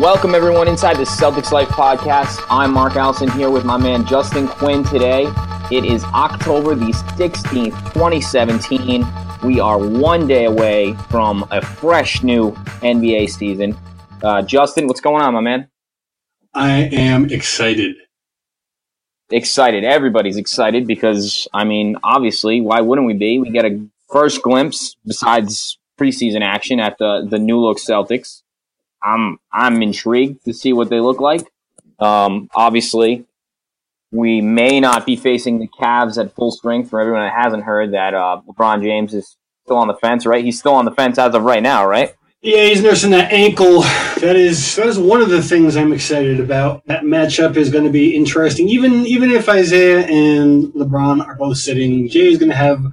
Welcome everyone inside the Celtics Life podcast. I'm Mark Allison here with my man Justin Quinn today. It is October the 16th, 2017. We are one day away from a fresh new NBA season. Uh, Justin, what's going on, my man? I am excited. Excited. Everybody's excited because, I mean, obviously, why wouldn't we be? We get a first glimpse, besides preseason action, at the, the new look Celtics. I'm I'm intrigued to see what they look like. Um, obviously, we may not be facing the Cavs at full strength. For everyone that hasn't heard, that uh, LeBron James is still on the fence, right? He's still on the fence as of right now, right? Yeah, he's nursing that ankle. That is that is one of the things I'm excited about. That matchup is going to be interesting. Even even if Isaiah and LeBron are both sitting, Jae is going to have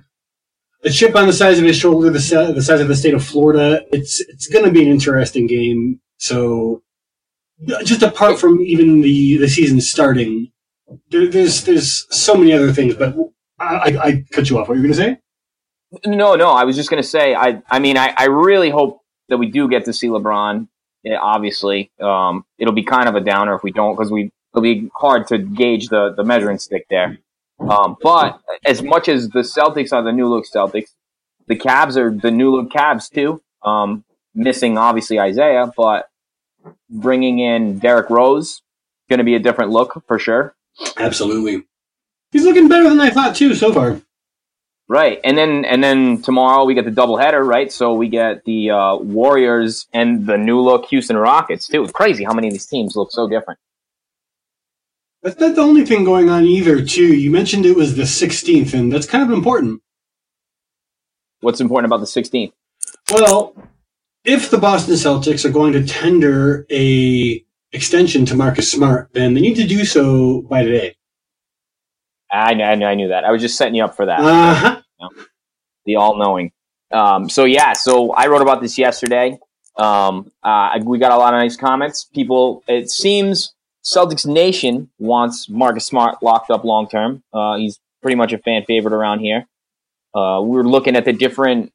a chip on the size of his shoulder, the, the size of the state of Florida. It's it's going to be an interesting game. So, just apart from even the the season starting, there, there's there's so many other things. But I, I, I cut you off. What were you going to say? No, no. I was just gonna say. I I mean, I, I really hope that we do get to see LeBron. Yeah, obviously, um, it'll be kind of a downer if we don't, because we it'll be hard to gauge the the measuring stick there. Um, but as much as the Celtics are the new look Celtics, the Cavs are the new look Cavs too. Um, missing obviously Isaiah, but bringing in Derrick Rose going to be a different look for sure. Absolutely. He's looking better than I thought too so far. Right, and then and then tomorrow we get the doubleheader, right? So we get the uh, Warriors and the new look Houston Rockets too. It's crazy how many of these teams look so different. That's not the only thing going on either, too. You mentioned it was the 16th, and that's kind of important. What's important about the 16th? Well, if the Boston Celtics are going to tender a extension to Marcus Smart, then they need to do so by today. I, kn- I, kn- I knew that. I was just setting you up for that. Uh-huh. the all knowing. Um, so yeah, so I wrote about this yesterday. Um, uh, we got a lot of nice comments. People, it seems Celtics Nation wants Marcus Smart locked up long term. Uh, he's pretty much a fan favorite around here. Uh, we are looking at the different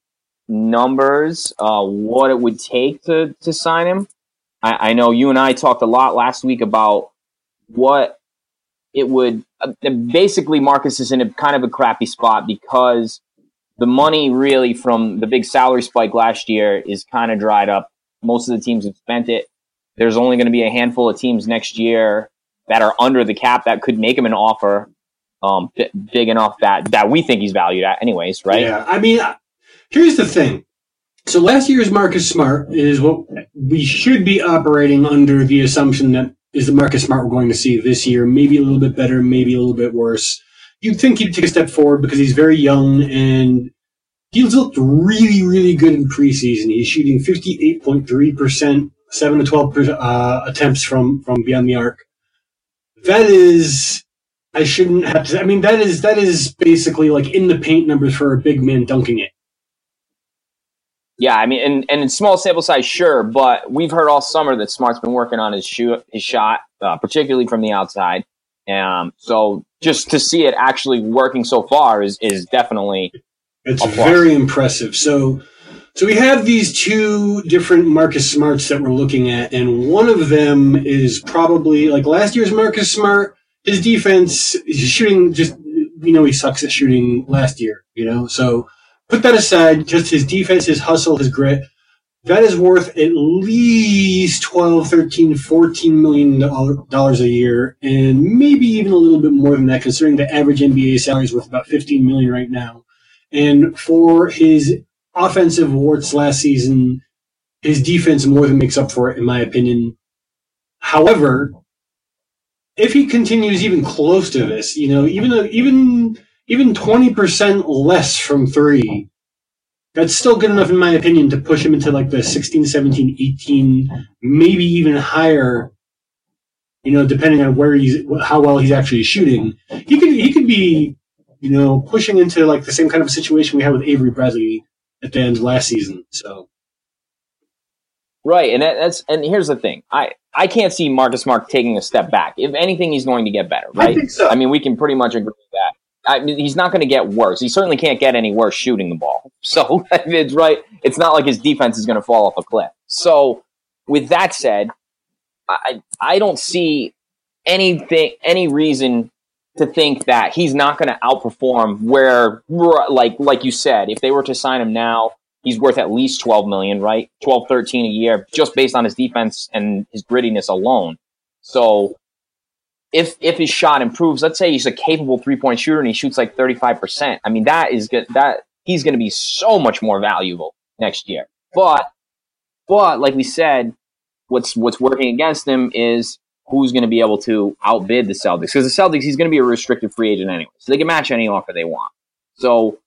numbers, uh, what it would take to to sign him. I, I know you and I talked a lot last week about what it would. Uh, basically, Marcus is in a kind of a crappy spot because the money really from the big salary spike last year is kind of dried up. Most of the teams have spent it. There's only going to be a handful of teams next year that are under the cap that could make him an offer um, bi- big enough that that we think he's valued at, anyways, right? Yeah, I mean, uh, here's the thing. So last year's Marcus Smart is what we should be operating under the assumption that is the Marcus Smart we're going to see this year. Maybe a little bit better, maybe a little bit worse. You'd think he'd take a step forward because he's very young and he's looked really, really good in preseason. He's shooting 58.3%, 7 to 12 uh, attempts from, from beyond the arc. That is, I shouldn't have to, I mean, that is, that is basically like in the paint numbers for a big man dunking it. Yeah, I mean, and, and in small sample size, sure, but we've heard all summer that Smart's been working on his shoot, his shot, uh, particularly from the outside. Um, so just to see it actually working so far is is definitely It's very impressive. So, so we have these two different Marcus Smarts that we're looking at, and one of them is probably like last year's Marcus Smart. His defense, he's shooting just, you know, he sucks at shooting last year, you know? So put that aside, just his defense, his hustle, his grit. That is worth at least 12, 13, 14 million dollar- dollars a year, and maybe even a little bit more than that, considering the average NBA salary is worth about 15 million right now. And for his offensive warts last season, his defense more than makes up for it, in my opinion. However, if he continues even close to this, you know, even even even twenty percent less from three, that's still good enough in my opinion to push him into like the 16, 17, 18, maybe even higher. You know, depending on where he's how well he's actually shooting, he could he could be, you know, pushing into like the same kind of situation we had with Avery Bradley at the end of last season. So Right, and that's and here's the thing. I I can't see Marcus Smart taking a step back. If anything, he's going to get better. Right. I think so. I mean, we can pretty much agree with that. I mean, he's not going to get worse. He certainly can't get any worse shooting the ball. So it's right. It's not like his defense is going to fall off a cliff. So with that said, I I don't see anything any reason to think that he's not going to outperform where like like you said if they were to sign him now he's worth at least 12 million right? 12 13 a year just based on his defense and his grittiness alone. So if if his shot improves let's say he's a capable three-point shooter and he shoots like 35% i mean that is good that he's going to be so much more valuable next year. But but like we said what's what's working against him is who's going to be able to outbid the Celtics. Because the Celtics, he's going to be a restricted free agent anyway, so they can match any offer they want. So,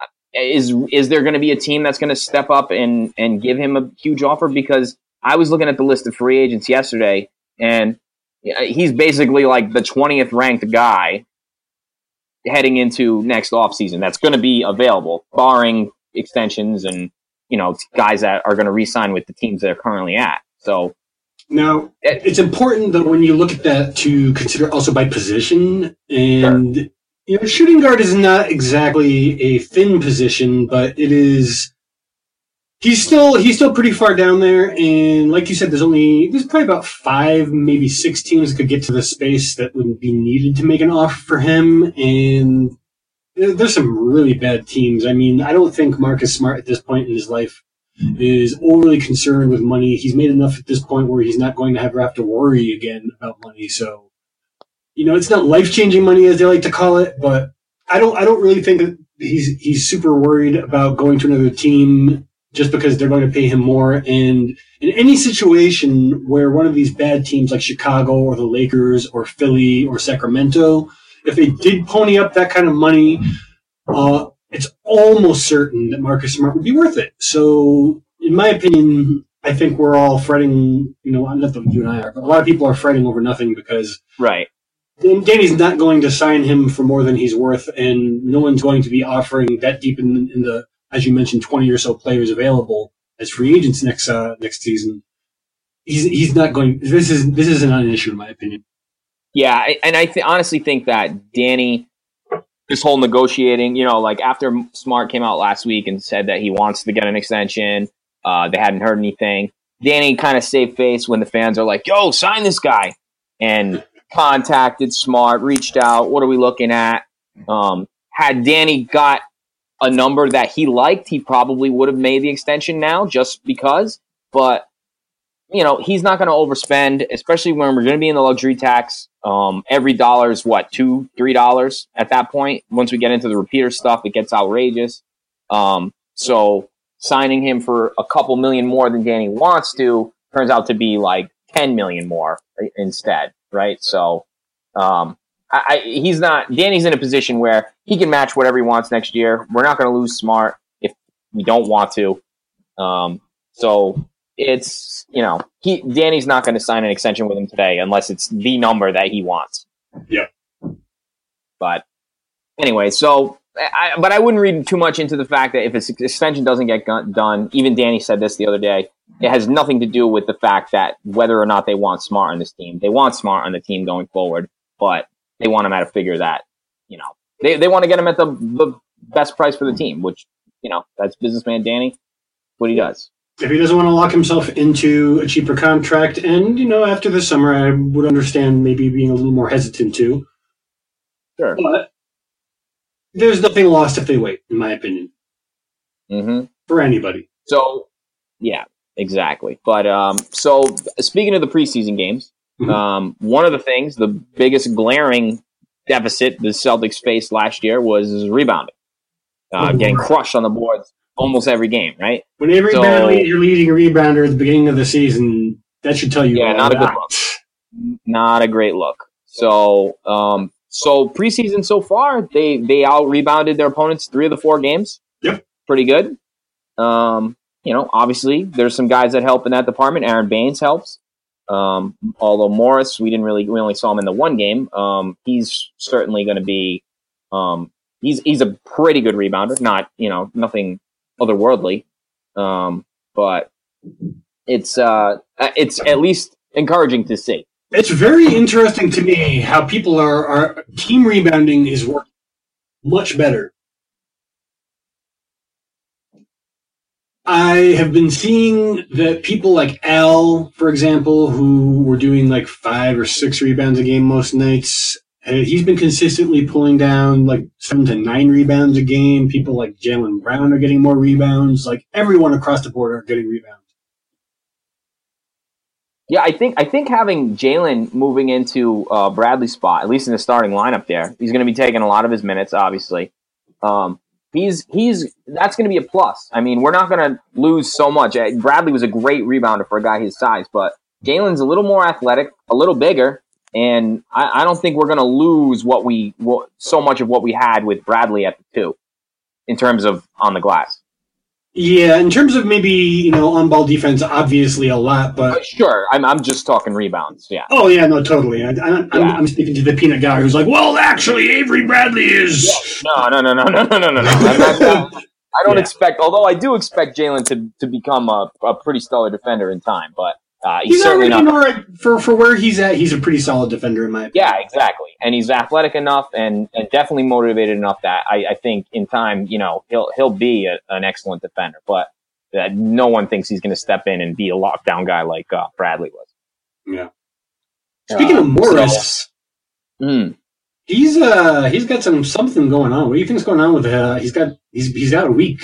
uh, is is there going to be a team that's going to step up and and give him a huge offer? Because I was looking at the list of free agents yesterday, and he's basically like the twentieth ranked guy heading into next offseason that's going to be available, barring extensions and you know guys that are going to re-sign with the teams they're currently at. So Now, it's important that when you look at that to consider also by position. And you know, shooting guard is not exactly a thin position, but it is. He's still he's still pretty far down there, and like you said, there's only there's probably about five, maybe six teams that could get to the space that would be needed to make an offer for him, and there's some really bad teams. I mean, I don't think Marcus Smart at this point in his life is overly concerned with money. He's made enough at this point where he's not going to ever have to worry again about money. So, you know, it's not life changing money as they like to call it, but I don't, I don't really think that he's, he's super worried about going to another team just because they're going to pay him more. And in any situation where one of these bad teams like Chicago or the Lakers or Philly or Sacramento, if they did pony up that kind of money, uh, it's almost certain that Marcus Smart would be worth it. So, in my opinion, I think we're all fretting, you know, not that you and I are, but a lot of people are fretting over nothing because right, Dan- Danny's not going to sign him for more than he's worth, and no one's going to be offering that deep in, in the, as you mentioned, 20 or so players available as free agents next, uh, next season. He's, he's not going, this is, this isn't an issue in my opinion. Yeah, and I th- honestly think that Danny, this whole negotiating, you know, like after Smart came out last week and said that he wants to get an extension, uh, they hadn't heard anything. Danny kind of saved face when the fans are like, "Yo, sign this guy," and contacted Smart, reached out. What are we looking at? Um, had Danny got a number that he liked, he probably would have made the extension now, just because. But you know, he's not going to overspend, especially when we're going to be in the luxury tax. Um, every dollar is what two, three dollars at that point. Once we get into the repeater stuff, it gets outrageous. Um, so signing him for a couple million more than Danny wants to turns out to be like ten million more instead, right? So, um, I, I, he's not. Danny's in a position where he can match whatever he wants next year. We're not going to lose Smart if we don't want to. Um, so it's you know he Danny's not going to sign an extension with him today unless it's the number that he wants. Yeah. But anyway, so I, but I wouldn't read too much into the fact that if his extension doesn't get gun- done, even Danny said this the other day. It has nothing to do with the fact that whether or not they want Smart on this team. They want Smart on the team going forward, but they want him at a figure that you know they they want to get him at the the best price for the team, which you know that's businessman Danny. What he does. If he doesn't want to lock himself into a cheaper contract, and you know, after the summer, I would understand maybe being a little more hesitant to. Sure. But there's nothing lost if they wait, in my opinion, Mm-hmm. for anybody. So, yeah, exactly. But um, so speaking of the preseason games, Mhm. um, one of the things, the biggest glaring deficit the Celtics faced last year was rebounding, uh, Mhm. getting crushed on the boards almost every game. Right? When every So- lead, you're leading rebounder at the beginning of the season, that should tell you. Yeah, not a good look. Not a great look. So, um, so preseason so far, they they out rebounded their opponents three of the four games. Yep. pretty good. Um, you know, obviously there's some guys that help in that department. Aron Baynes helps. Um, although Morris, we didn't really, we only saw him in the one game. Um, he's certainly going to be, um, he's he's a pretty good rebounder. Not you know nothing otherworldly, um, but it's uh, it's at least encouraging to see. It's very interesting to me how people are, are team rebounding is working much better. I have been seeing that people like Al, for example, who were doing like five or six rebounds a game most nights, uh, he's been consistently pulling down like seven to nine rebounds a game. People like Jaylen Brown are getting more rebounds. Like everyone across the board are getting rebounds. Yeah, I think I think having Jaylen moving into uh, Bradley's spot, at least in the starting lineup, there, he's going to be taking a lot of his minutes. Obviously, um, he's he's that's going to be a plus. I mean, we're not going to lose so much. Uh, Bradley was a great rebounder for a guy his size, but Jaylen's a little more athletic, a little bigger, and I, I don't think we're going to lose what we what, so much of what we had with Bradley at the two in terms of on the glass. Yeah, in terms of maybe you know on ball defense, obviously a lot, but But sure, I'm I'm just talking rebounds. Yeah. oh yeah, no, totally. I, I'm, Yeah. I'm speaking to the peanut guy who's like, well, actually, Avery Bradley is. No, no, no, no, no, no, no, no. no. I'm not- I don't Yeah. expect, although I do expect Jaylen to, to become a, a pretty stellar defender in time, but uh, he's, He's certainly already not. all right for for where he's at. He's a pretty solid defender in my opinion. Yeah, exactly. And he's athletic enough and, and definitely motivated enough that I, I think in time, you know, he'll he'll be a, an excellent defender. But uh, no one thinks he's going to step in and be a lockdown guy like uh, Bradley was. Yeah. Speaking Uh, of Morris, Mm. he's uh he's got some something going on. What do you think's going on with uh he's got he's he's out a week.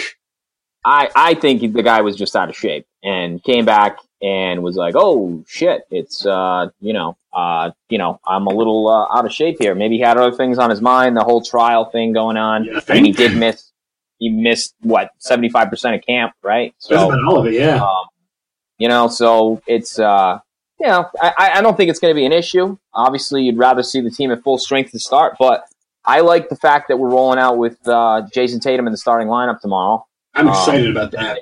I, I think the guy was just out of shape and came back and was like, "Oh shit, it's uh, you know, uh, you know, I'm a little uh, out of shape here." Maybe he had other things on his mind, the whole trial thing going on, You and he did miss. He missed what seventy five percent of camp, right? So, all of it, yeah. um, you know, so it's uh, you know, I, I don't think it's going to be an issue. Obviously, you'd rather see the team at full strength to start, but I like the fact that we're rolling out with uh, Jayson Tatum in the starting lineup tomorrow I'm um, excited about that.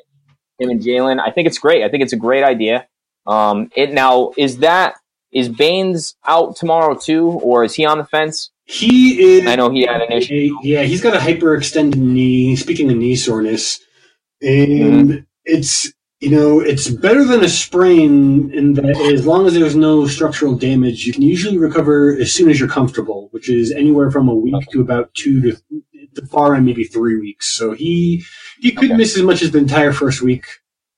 Him and Jaylen. I think it's great. I think it's a great idea. Um, it now is that is Baynes out tomorrow too, or is he on the fence? He is I know he had an issue. Yeah, he's got a hyperextended knee. Speaking of knee soreness, and Mm-hmm. it's you know it's better than a sprain in that as long as there's no structural damage, you can usually recover as soon as you're comfortable, which is anywhere from a week to about two to the far end maybe three weeks. So he he could Okay. miss as much as the entire first week,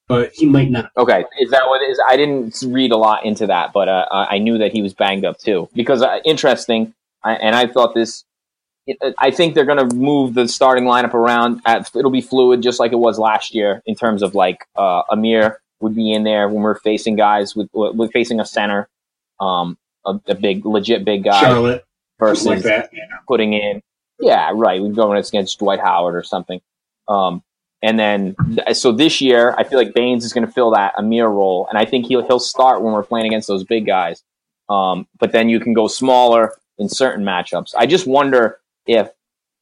but he might not. Okay, is that what is? I didn't read a lot into that, but uh, I I knew that he was banged up too. Because uh, interesting, I, and I thought this. I think they're going to move the starting lineup around. At, it'll be fluid, just like it was last year, in terms of like uh, Amir would be in there when we're facing guys with with facing a center, um, a, a big legit big guy Charlotte, versus like that. Yeah. putting in. Yeah, right. We'd go against Dwight Howard or something. Um, and then, so this year, I feel like Baynes is going to fill that Amir role, and I think he'll he'll start when we're playing against those big guys. Um, but then you can go smaller in certain matchups. I just wonder if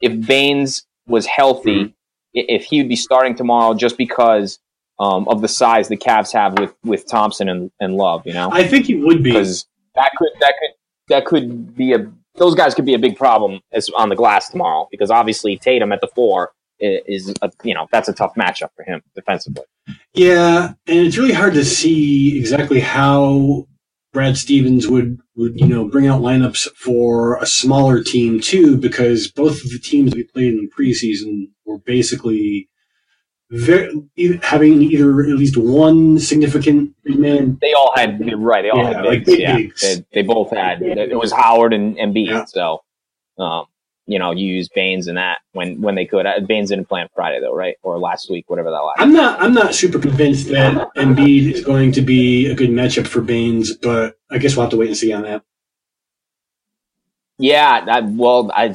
if Baynes was healthy, i if he would be starting tomorrow just because um, of the size the Cavs have with with Thompson and, and Love. You know, I think he would be. because that could that could that could be a those guys could be a big problem as on the glass tomorrow because obviously Tatum at the four is a, you know that's a tough matchup for him defensively. Yeah, and it's really hard to see exactly how Brad Stevens would would you know bring out lineups for a smaller team too, because both of the teams we played in the preseason were basically very, having either at least one significant man. They all had right. They all Yeah, had like bigs. big yeah, they, they both had. It was Howard and Embiid. Yeah. So, um, you know, you use Baynes in that when when they could. Uh, Baynes didn't play on Friday though, right? Or last week, whatever that last. I'm not I'm not super convinced that Embiid is going to be a good matchup for Baynes, but I guess we'll have to wait and see on that. Yeah, that, well, I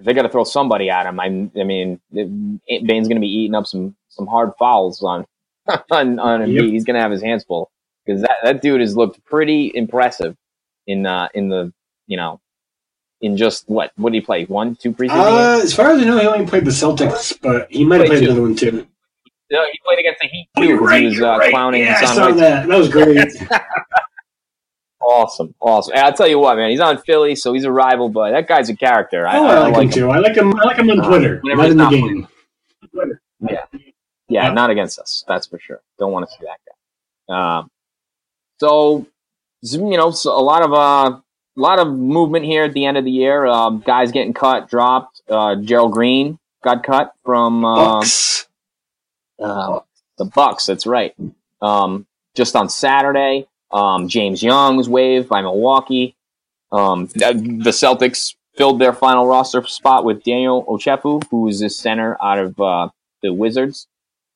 they got to throw somebody at him. I, I mean, it, Bane's going to be eating up some some hard fouls on on on Embiid. Yep. He's going to have his hands full because that that dude has looked pretty impressive in uh, in the you know, in just what? What did he play? One, two preseason Uh, games? as far as I know, he only played the Celtics, but he might have Played played another one too. No, he played against the Heat Oh, too. you're 'cause right, he was uh, right. clowning Yeah, I saw that. That was great. Awesome, awesome. And I'll tell you what, man. He's on Philly, so he's a rival, but that guy's a character. I, oh, I, I like him him. too. I like him. I like him on Uh, Twitter, whenever not in the game. Yeah, Yeah. not against us. That's for sure. Don't want to see that guy. Um, so, you know, so a lot of uh, a lot of movement here at the end of the year. Um, guys getting cut, dropped. Uh, Gerald Green got cut from uh, Bucks. uh, the Bucks. That's right. Um, just on Saturday, um, James Young was waived by Milwaukee. Um, the Celtics filled their final roster spot with Daniel Ochefu, who is a center out of uh, the Wizards,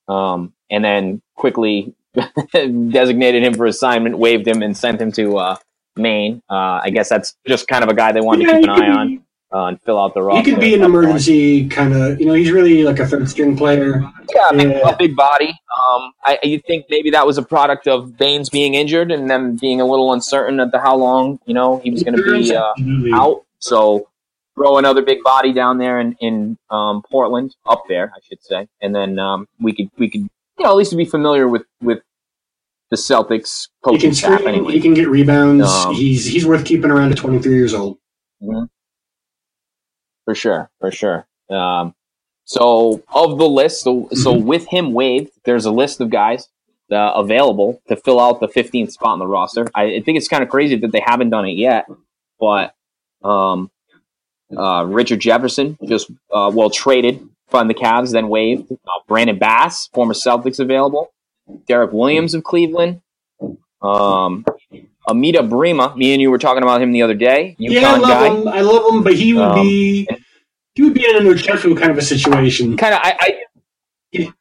um, and then quickly designated him for assignment, waived him, and sent him to uh, Maine. Uh, I guess that's just kind of a guy they wanted Yeah, to keep an eye be- on uh, and fill out the roster. He could be an at point. emergency kind of. You know, he's really like a third string player. Yeah, a big, Yeah. a big body. Um, I you think maybe that was a product of Baynes being injured and them being a little uncertain at to how long you know he was going to be uh, out. So throw another big body down there in in um, Portland, up there, I should say, and then um, we could we could you know at least be familiar with with the Celtics He coaching can screen. anyway. He can get rebounds. Um, he's he's worth keeping around at 23 years old. For sure, for sure. Um, so of the list, so so Mm-hmm. with him waived, there's a list of guys uh, available to fill out the 15th spot in the roster. I, I think it's kind of crazy that they haven't done it yet, but um, uh, Richard Jefferson just uh, well traded from the Cavs, then waived. Uh, Brandon Bass, former Celtics, available. Derrick Williams of Cleveland. Um, Amida Brimah, me and you were talking about him the other day. UConn yeah, I love guy. him. I love him, but he would Um, be he would be in an Ochefu kind of a situation. kind of I, I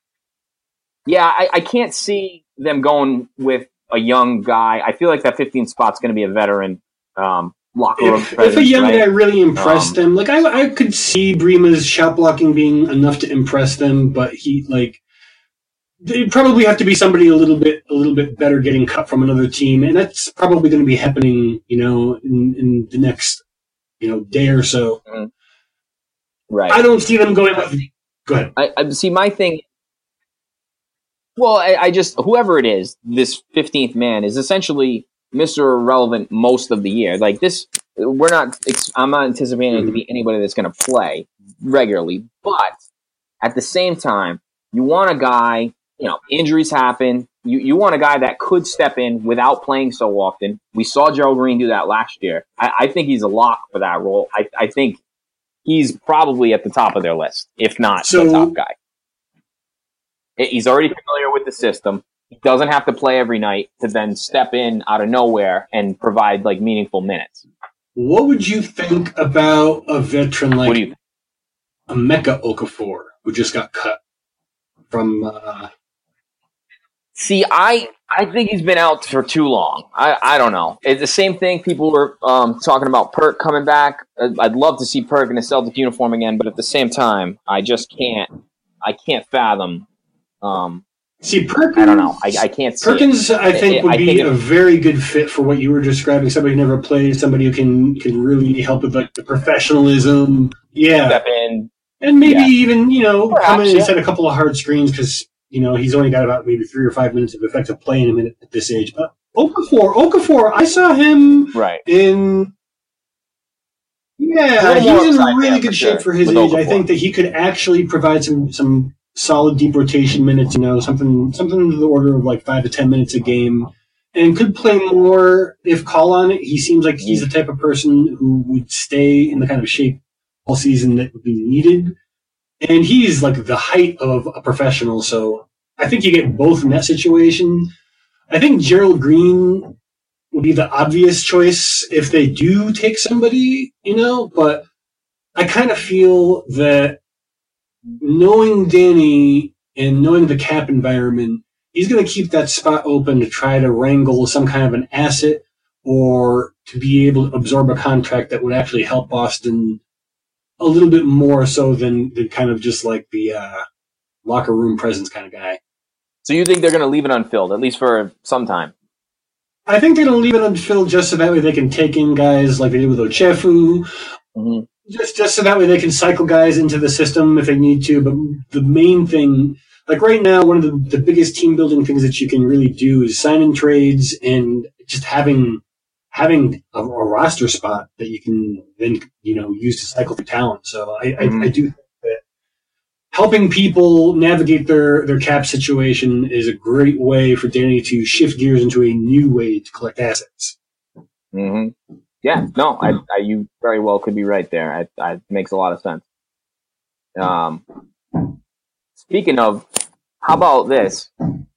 yeah I, I can't see them going with a young guy i feel like that 15 spot's going to be a veteran um locker room If, if a young right? guy really impressed Um, them, like I, I could see Brimah's shot blocking being enough to impress them, but he like they'd probably have to be somebody a little bit a little bit better getting cut from another team, and that's probably going to be happening, you know, in, in the next you know day or so. Mm-hmm. right I don't see them going with. Go ahead. I, I see my thing well I, I just whoever it is this 15th man is essentially mr irrelevant most of the year like this we're not i'm not anticipating it to be mm-hmm. anybody that's going to play regularly but at the same time you want a guy you know injuries happen you, you want a guy that could step in without playing so often we saw Gerald green do that last year i, I think he's a lock for that role I, I think he's probably at the top of their list if not So- the top guy He's already familiar with the system. He doesn't have to play every night to then step in out of nowhere and provide like meaningful minutes. What would you think about a veteran like what do you? a Emeka Okafor who just got cut from? Uh, See, I I think he's been out for too long. I I don't know. It's the same thing. People were um, talking about Perk coming back. I'd love to see Perk in a Celtic uniform again, but at the same time, I just can't. I can't fathom. Um, see, Perkins. I don't know. I, I can't see it. Perkins, I think, I- would I be think a very good fit for what you were describing. Somebody who never played, somebody who can can really help with like the professionalism. Yeah, and maybe Yeah. even you know Perhaps, come in and yeah. set a couple of hard screens because you know he's only got about maybe three or five minutes of effective play in a minute at this age. But Okafor, Okafor, I saw him Right. in. Yeah, little he more was in really good shape sure, for his with age. I think that he could actually provide some some solid deep rotation minutes. You know, something something to the order of like five to ten minutes a game, and could play more if call on it. He seems like he's mm. the type of person who would stay in the kind of shape all season that would be needed. And he's like the height of a professional, so I think you get both in that situation. I think Gerald Green would be the obvious choice if they do take somebody, you know, but I kind of feel that knowing Danny and knowing the cap environment, he's going to keep that spot open to try to wrangle some kind of an asset or to be able to absorb a contract that would actually help Boston a little bit more so than, than kind of just like the uh, locker room presence kind of guy. So you think they're going to leave it unfilled at least for some time? I think they're going to leave it unfilled just so that way they can take in guys like they did with Ochefu, hmm just just so that way they can cycle guys into the system if they need to. But the main thing, like right now, one of the, the biggest team building things that you can really do is sign in trades and just having having a, a roster spot that you can then you know use to cycle through talent. So I, Mhm. I, I do think that helping people navigate their their cap situation is a great way for Danny to shift gears into a new way to collect assets. hmm Yeah, no, I, I, you very well could be right there. I, I, it makes a lot of sense. Um, speaking of, how about this?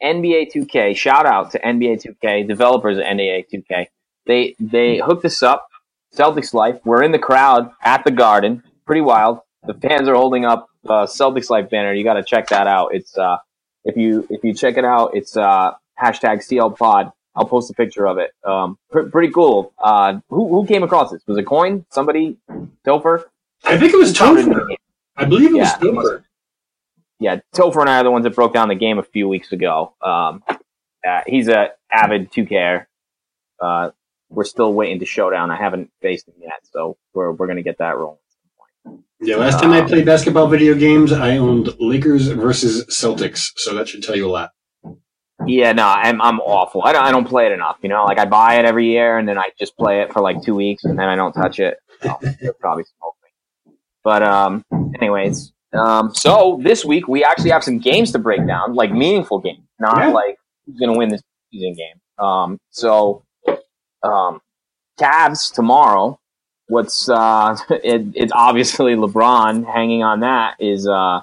NBA 2K, shout out to NBA 2K, developers of NBA 2K. They, they hooked us up, Celtics Life. We're in the crowd at the Garden. Pretty wild. The fans are holding up uh, Celtics Life banner. You got to check that out. It's, uh, if you, if you check it out, it's, uh, hashtag CL Pod. I'll post a picture of it. Um, pr- pretty cool. Uh, who, who came across this? Was it Coin? Somebody? Topher? I think it was Topher. I believe it was Yeah, must- Topher. Yeah, Topher and I are the ones that broke down the game a few weeks ago. Um, uh, he's a avid 2K. Uh, we're still waiting to showdown. I haven't faced him yet, so we're we're gonna get that rolling. Yeah, last time I Um, played basketball video games, I owned Lakers versus Celtics, so that should tell you a lot. Yeah, no, I'm I'm awful. I don't I don't play it enough. You know, like I buy it every year and then I just play it for like two weeks and then I don't touch it. Oh, you'll probably smoke me. But um, anyways, um, so this week we actually have some games to break down, like meaningful games, not Yeah. like who's gonna win this season game. Um, so um, Cavs tomorrow. What's uh, it, it's obviously LeBron hanging on that is uh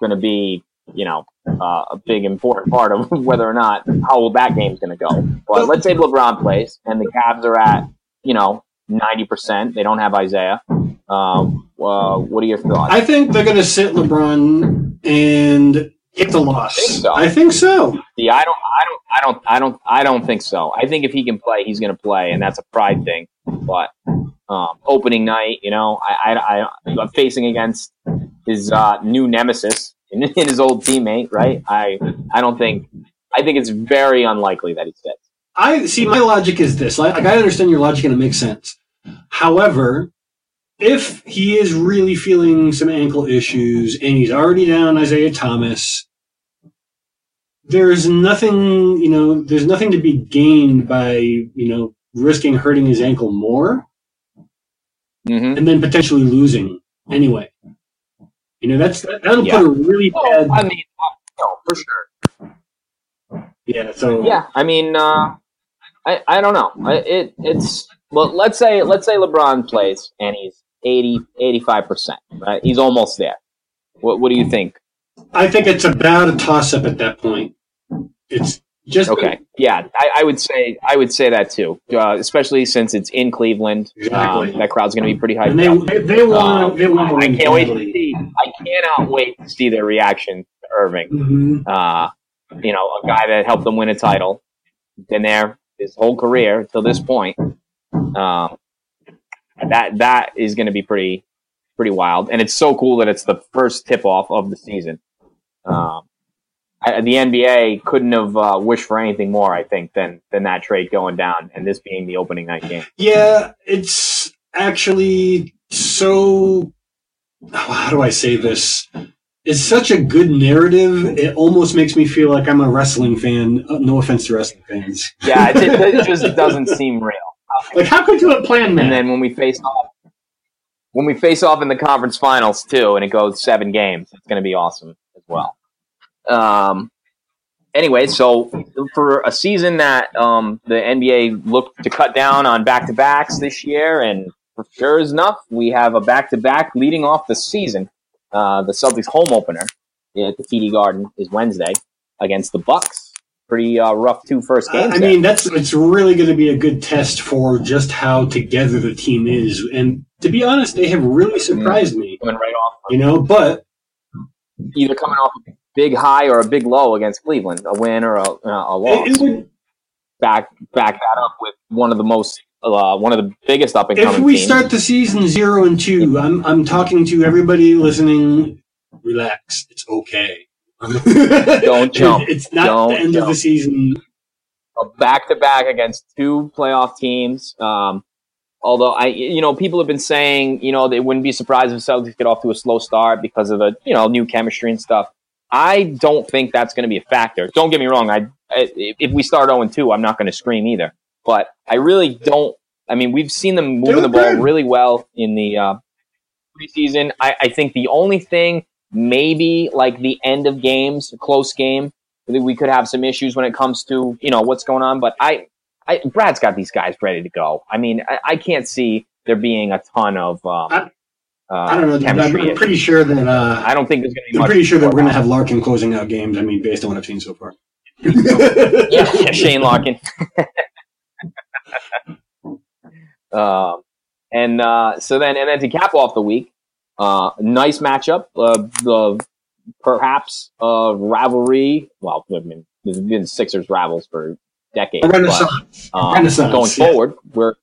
going to be you know uh, a big important part of whether or not how that game's going to go. But let's say LeBron plays and the Cavs are at you know ninety percent. They don't have Isaiah. Um, uh, what are your thoughts? I think they're going to sit LeBron and get the loss. Think so? I think so. See, I don't, I don't, I don't, I don't, I don't think so. I think if he can play, he's going to play, and that's a pride thing. But um, opening night, you know, I, I, I, I'm facing against his uh, new nemesis and his old teammate, right? I, I don't think. I think it's very unlikely that he sits. I see. My logic is this: like, I understand your logic and it makes sense. However, if he is really feeling some ankle issues and he's already down Isaiah Thomas, there's nothing, you know, there's nothing to be gained by, you know, risking hurting his ankle more Mm-hmm. and then potentially losing anyway. You know, that's that, that'll Yeah. put a really bad. I mean, no, for sure. Yeah. So Yeah, I mean, uh, I I don't know. It it's well, let's say let's say LeBron plays and he's 80 85 percent. Right, he's almost there. What what do you think? I think it's about a toss up at that point. It's just Okay, yeah, I, I would say I would say that too, uh, especially since it's in Cleveland. Exactly. Um, that crowd's going to be pretty hyped And they they, they want Um, they want I can't wait to see. I cannot wait to see their reaction to Irving. hmm uh, you know, a guy that helped them win a title, been there his whole career till this point. Um, that that is going to be pretty pretty wild, and it's so cool that it's the first tip off of the season. Um, I, the NBA couldn't have uh, wished for anything more, I think, than than that trade going down, and this being the opening night game. Yeah, it's actually so. How do I say this? It's such a good narrative. It almost makes me feel like I'm a wrestling fan. Uh, no offense to wrestling fans. Yeah, it, it just doesn't seem real. Like, how could you have planned that? And then when we face off, when we face off in the conference finals too, and it goes seven games, it's going to be awesome as well. Um. Anyway, so for a season that um, the NBA looked to cut down on back to backs this year, and for sure enough, we have a back to back leading off the season. Uh, the Celtics home opener at the TD Garden is Wednesday against the Bucks. Pretty uh, rough two first I games. I there. mean, that's it's really going to be a good test for just how together the team is. And to be honest, they have really surprised me. coming right off You know, but either coming off a big high or a big low against Cleveland, a win or a, a loss. it, it would, back back that up with one of the most uh, one of the biggest up and coming. if we teams. start the season zero and two, I'm I'm talking to everybody listening. Relax, it's okay. Don't jump. It's not Don't the end of the season. a back to back against two playoff teams. Um, although I, you know, people have been saying, you know, they wouldn't be surprised if Celtics get off to a slow start because of the, you know, new chemistry and stuff. I don't think that's going to be a factor. Don't get me wrong. I, I if we start 0 2, I'm not going to scream either. But I really don't. I mean, we've seen them moving the ball really well in the uh, preseason. I, I think the only thing, maybe like the end of games, close game, we could have some issues when it comes to you know what's going on. But I, I Brad's got these guys ready to go. I mean, I, I can't see there being a ton of. Um, I, uh, I don't know. I'm, I'm pretty sure that. Uh, I don't think there's going to be. I'm pretty sure that we're going to have Larkin closing out games. I mean, based on what I've seen so far. yeah, Shane Larkin. um, and uh, so then, and then to cap off the week, uh, nice matchup. Uh, the perhaps uh, rivalry. Well, I mean, there's been Sixers rivals for decades. Renaissance. But, um, Renaissance going yeah. forward, we're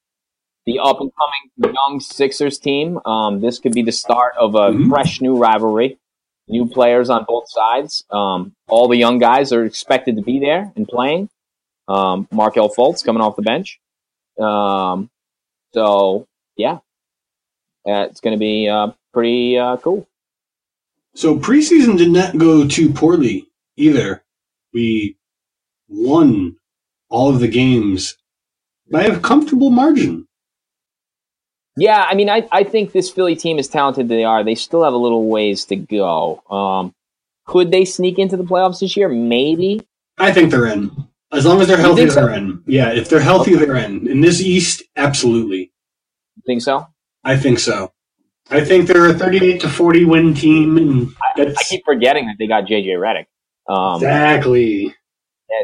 the up and coming young Sixers team. Um, this could be the start of a Mhm. fresh new rivalry. New players on both sides. Um, all the young guys are expected to be there and playing. Um, Markelle Fultz coming off the bench. Um, so yeah, uh, it's going to be uh, pretty uh, cool. So preseason did not go too poorly either. We won all of the games by a comfortable margin. Yeah, I mean, I, I think this Philly team, is talented they are, they still have a little ways to go. Um, could they sneak into the playoffs this year? Maybe. I think they're in. As long as they're healthy, so? they're in. Yeah, if they're healthy, they're in. In this East, absolutely. Think so? I think so. I think they're a 38 to 40 win team, and I that's keep forgetting that they got JJ Redick. Um, exactly.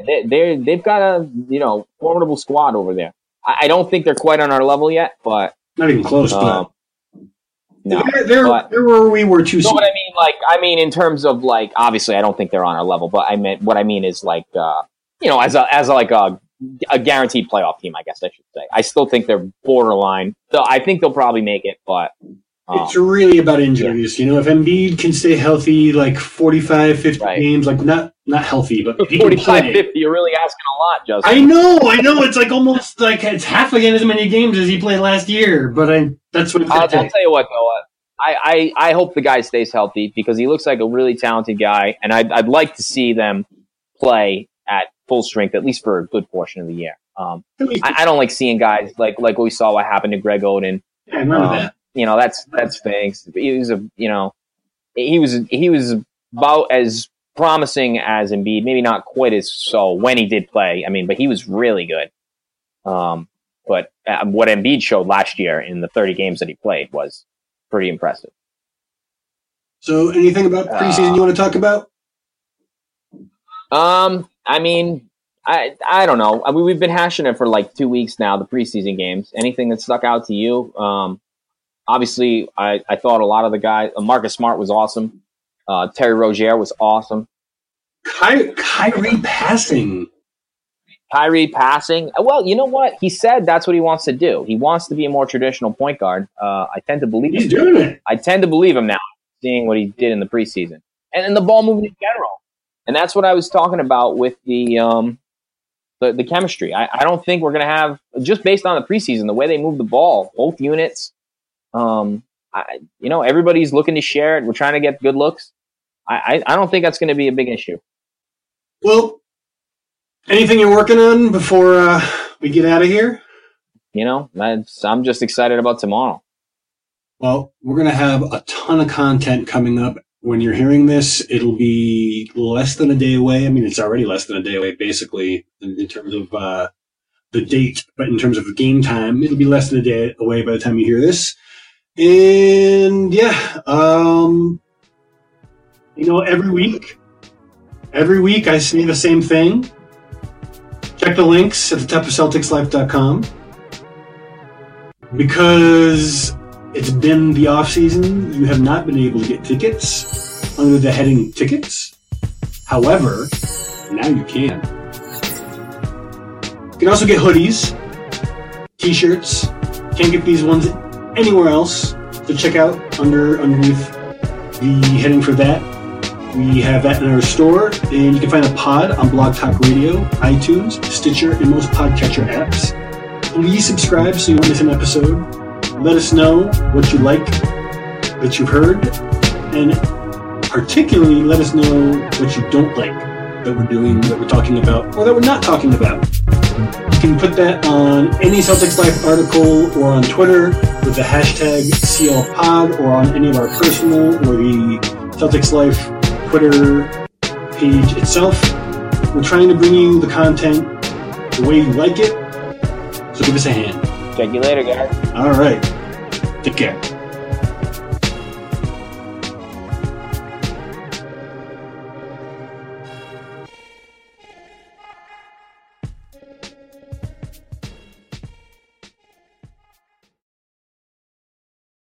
they, they've got a you know formidable squad over there. I, I don't think they're quite on our level yet, but Not even close, um, no. they're, they're, but- they're where we were two No, seasons. but I mean, like, I mean, in terms of like, obviously, I don't think they're on our level. But I meant what I mean is like, uh, you know, as a as like a a guaranteed playoff team, I guess I should say. I still think they're borderline. So I think they'll probably make it, but It's really about injuries. You know, if Embiid can stay healthy, like 45, 50 Right. games, like not not healthy, but if he 45 play. 50, you're really asking a lot, Justin. I know, I know. It's like almost like it's half again as many games as he played last year. But I that's what I'll, I'll tell you what, though. uh, I, I, I hope the guy stays healthy because he looks like a really talented guy, and I'd, I'd like to see them play at full strength at least for a good portion of the year. Um, I, I don't like seeing guys like like we saw what happened to Greg Oden. I remember Um, that. You know, that's that's things. He was a you know, he was he was about as promising as Embiid. Maybe not quite as so when he did play. I mean, but he was really good. Um, but uh, what Embiid showed last year in the 30 games that he played was pretty impressive. So, anything about preseason you want to talk about? Um, I mean, I I don't know. I mean, we've been hashing it for like two weeks now. The preseason games. Anything that stuck out to you? Um, obviously, I I thought a lot of the guys. Uh, Marcus Smart was awesome. Uh, Terry Rozier was awesome. Ky- Kyrie passing. Kyrie passing. Well, you know what? He said that's what he wants to do. He wants to be a more traditional point guard. Uh, I tend to believe He's him. doing it. I tend to believe him now, seeing what he did in the preseason and in the ball movement in general. And that's what I was talking about with the um, the, the chemistry. I, I don't think we're going to have just based on the preseason, the way they move the ball, both units. Um, I, you know, everybody's looking to share it. We're trying to get good looks. I, I, I don't think that's going to be a big issue. Well, anything you're working on before uh, we get out of here? You know, that's, I'm just excited about tomorrow. Well, we're going to have a ton of content coming up. When you're hearing this, it'll be less than a day away. I mean, it's already less than a day away, basically, in, in terms of uh, the date. But in terms of game time, it'll be less than a day away by the time you hear this. And yeah, um, you know, every week, every week I say the same thing. Check the links at the top of CelticsLife.com because it's been the off season. You have not been able to get tickets under the heading tickets. However, now you can. You can also get hoodies, t-shirts. Can't get these ones anywhere else. to check out under underneath the heading for that. We have that in our store, and you can find a pod on Blog Talk Radio, iTunes, Stitcher, and most podcatcher apps. Please subscribe so you don't miss an episode. Let us know what you like that you've heard, and particularly let us know what you don't like that we're doing, that we're talking about, or that we're not talking about. You can put that on any Celtics Life article or on Twitter with the hashtag CLPod or on any of our personal or the Celtics Life Twitter page itself. We're trying to bring you the content the way you like it, so give us a hand. Check you later, guys. All right. Take care.